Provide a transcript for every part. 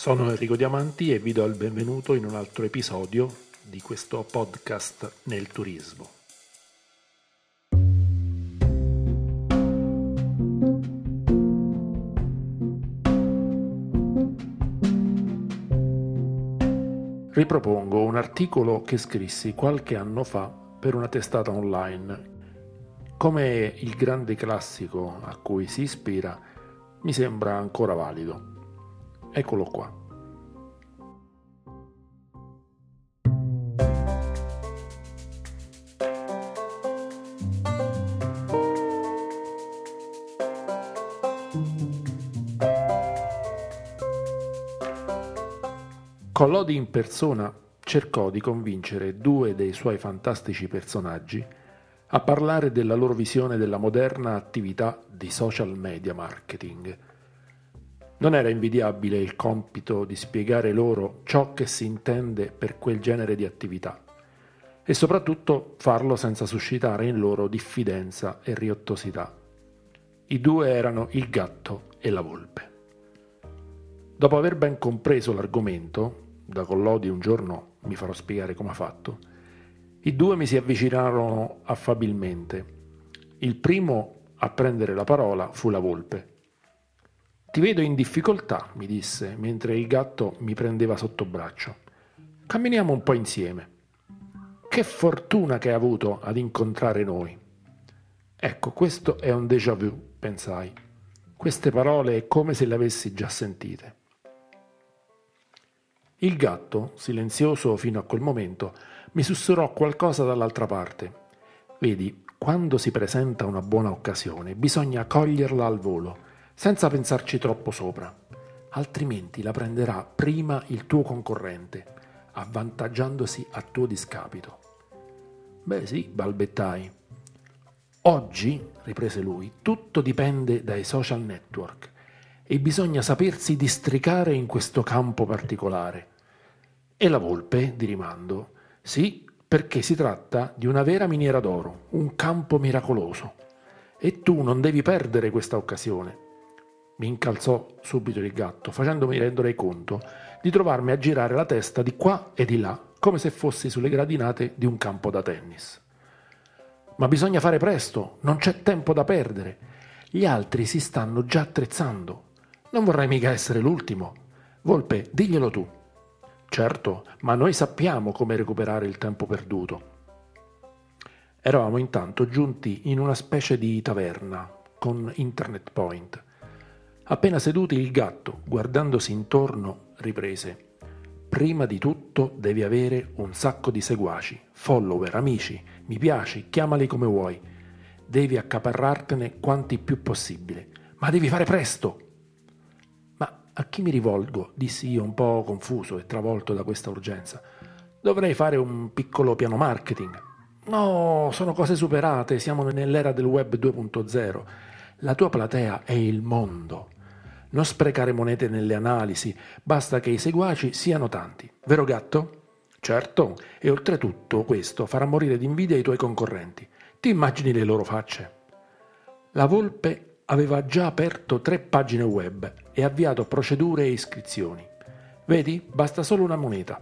Sono Enrico Diamanti e vi do il benvenuto in un altro episodio di questo podcast nel turismo. Ripropongo un articolo che scrissi qualche anno fa per una testata online. Come il grande classico a cui si ispira, mi sembra ancora valido. Eccolo qua. Collodi in persona cercò di convincere due dei suoi fantastici personaggi a parlare della loro visione della moderna attività di social media marketing non era invidiabile il compito di spiegare loro ciò che si intende per quel genere di attività e soprattutto farlo senza suscitare in loro diffidenza e riottosità. I due erano il gatto e la volpe. Dopo aver ben compreso l'argomento, da Collodi un giorno mi farò spiegare come ha fatto, i due mi si avvicinarono affabilmente. Il primo a prendere la parola fu la volpe ti vedo in difficoltà, mi disse, mentre il gatto mi prendeva sotto braccio. Camminiamo un po' insieme. Che fortuna che hai avuto ad incontrare noi. Ecco, questo è un déjà vu, pensai. Queste parole è come se le avessi già sentite. Il gatto, silenzioso fino a quel momento, mi sussurrò qualcosa dall'altra parte. Vedi, quando si presenta una buona occasione, bisogna coglierla al volo senza pensarci troppo sopra, altrimenti la prenderà prima il tuo concorrente, avvantaggiandosi a tuo discapito. Beh sì, balbettai. Oggi, riprese lui, tutto dipende dai social network e bisogna sapersi districare in questo campo particolare. E la volpe, di rimando, sì, perché si tratta di una vera miniera d'oro, un campo miracoloso. E tu non devi perdere questa occasione mi incalzò subito il gatto, facendomi rendere conto di trovarmi a girare la testa di qua e di là, come se fossi sulle gradinate di un campo da tennis. Ma bisogna fare presto, non c'è tempo da perdere. Gli altri si stanno già attrezzando. Non vorrei mica essere l'ultimo. Volpe, diglielo tu. Certo, ma noi sappiamo come recuperare il tempo perduto. Eravamo intanto giunti in una specie di taverna con internet point Appena seduti il gatto, guardandosi intorno, riprese. Prima di tutto devi avere un sacco di seguaci, follower, amici, mi piaci, chiamali come vuoi. Devi accaparrartene quanti più possibile. Ma devi fare presto! Ma a chi mi rivolgo? dissi io un po' confuso e travolto da questa urgenza. Dovrei fare un piccolo piano marketing. No, sono cose superate, siamo nell'era del web 2.0. La tua platea è il mondo. Non sprecare monete nelle analisi, basta che i seguaci siano tanti. Vero gatto? Certo, e oltretutto questo farà morire d'invidia i tuoi concorrenti. Ti immagini le loro facce? La volpe aveva già aperto tre pagine web e avviato procedure e iscrizioni. Vedi, basta solo una moneta.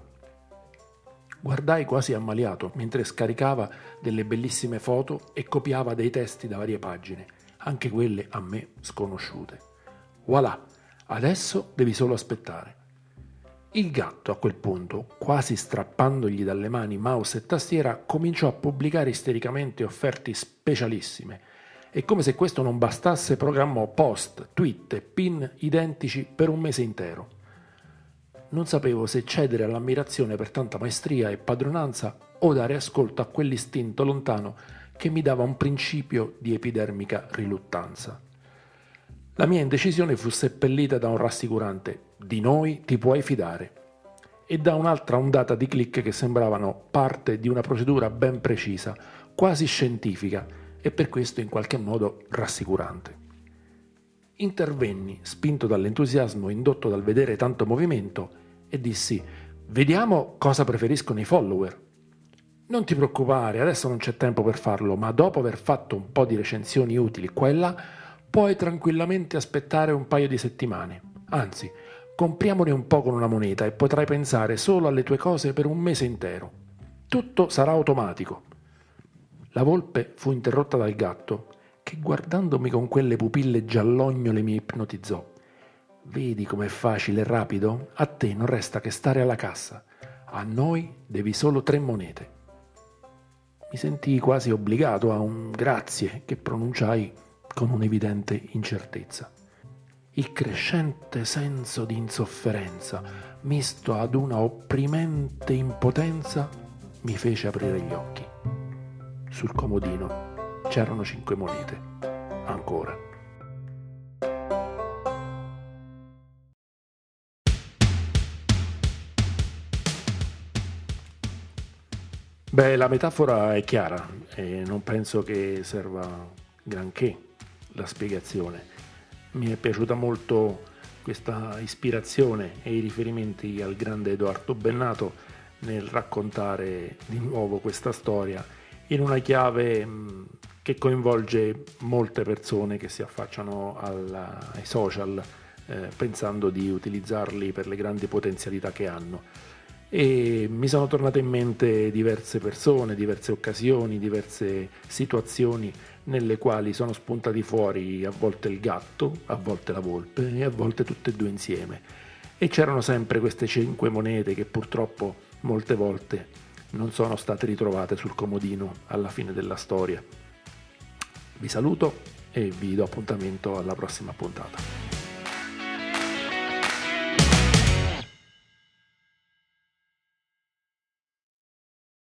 Guardai quasi ammaliato mentre scaricava delle bellissime foto e copiava dei testi da varie pagine, anche quelle a me sconosciute. Voilà, adesso devi solo aspettare. Il gatto a quel punto, quasi strappandogli dalle mani mouse e tastiera, cominciò a pubblicare istericamente offerte specialissime e come se questo non bastasse programmò post, tweet e pin identici per un mese intero. Non sapevo se cedere all'ammirazione per tanta maestria e padronanza o dare ascolto a quell'istinto lontano che mi dava un principio di epidermica riluttanza. La mia indecisione fu seppellita da un rassicurante di noi ti puoi fidare e da un'altra ondata di click che sembravano parte di una procedura ben precisa, quasi scientifica e per questo in qualche modo rassicurante. Intervenni, spinto dall'entusiasmo indotto dal vedere tanto movimento, e dissi Vediamo cosa preferiscono i follower. Non ti preoccupare, adesso non c'è tempo per farlo, ma dopo aver fatto un po' di recensioni utili qua e là, puoi tranquillamente aspettare un paio di settimane. Anzi, Compriamone un po' con una moneta e potrai pensare solo alle tue cose per un mese intero. Tutto sarà automatico. La volpe fu interrotta dal gatto, che guardandomi con quelle pupille giallognole mi ipnotizzò. Vedi com'è facile e rapido? A te non resta che stare alla cassa. A noi devi solo tre monete. Mi sentii quasi obbligato a un grazie che pronunciai con un'evidente incertezza. Il crescente senso di insofferenza, misto ad una opprimente impotenza, mi fece aprire gli occhi. Sul comodino c'erano cinque monete, ancora. Beh, la metafora è chiara e non penso che serva granché la spiegazione. Mi è piaciuta molto questa ispirazione e i riferimenti al grande Edoardo Bennato nel raccontare di nuovo questa storia in una chiave mm, che coinvolge molte persone che si affacciano alla, ai social eh, pensando di utilizzarli per le grandi potenzialità che hanno e mi sono tornate in mente diverse persone, diverse occasioni, diverse situazioni nelle quali sono spuntati fuori a volte il gatto, a volte la volpe e a volte tutte e due insieme. E c'erano sempre queste cinque monete che purtroppo molte volte non sono state ritrovate sul comodino alla fine della storia. Vi saluto e vi do appuntamento alla prossima puntata.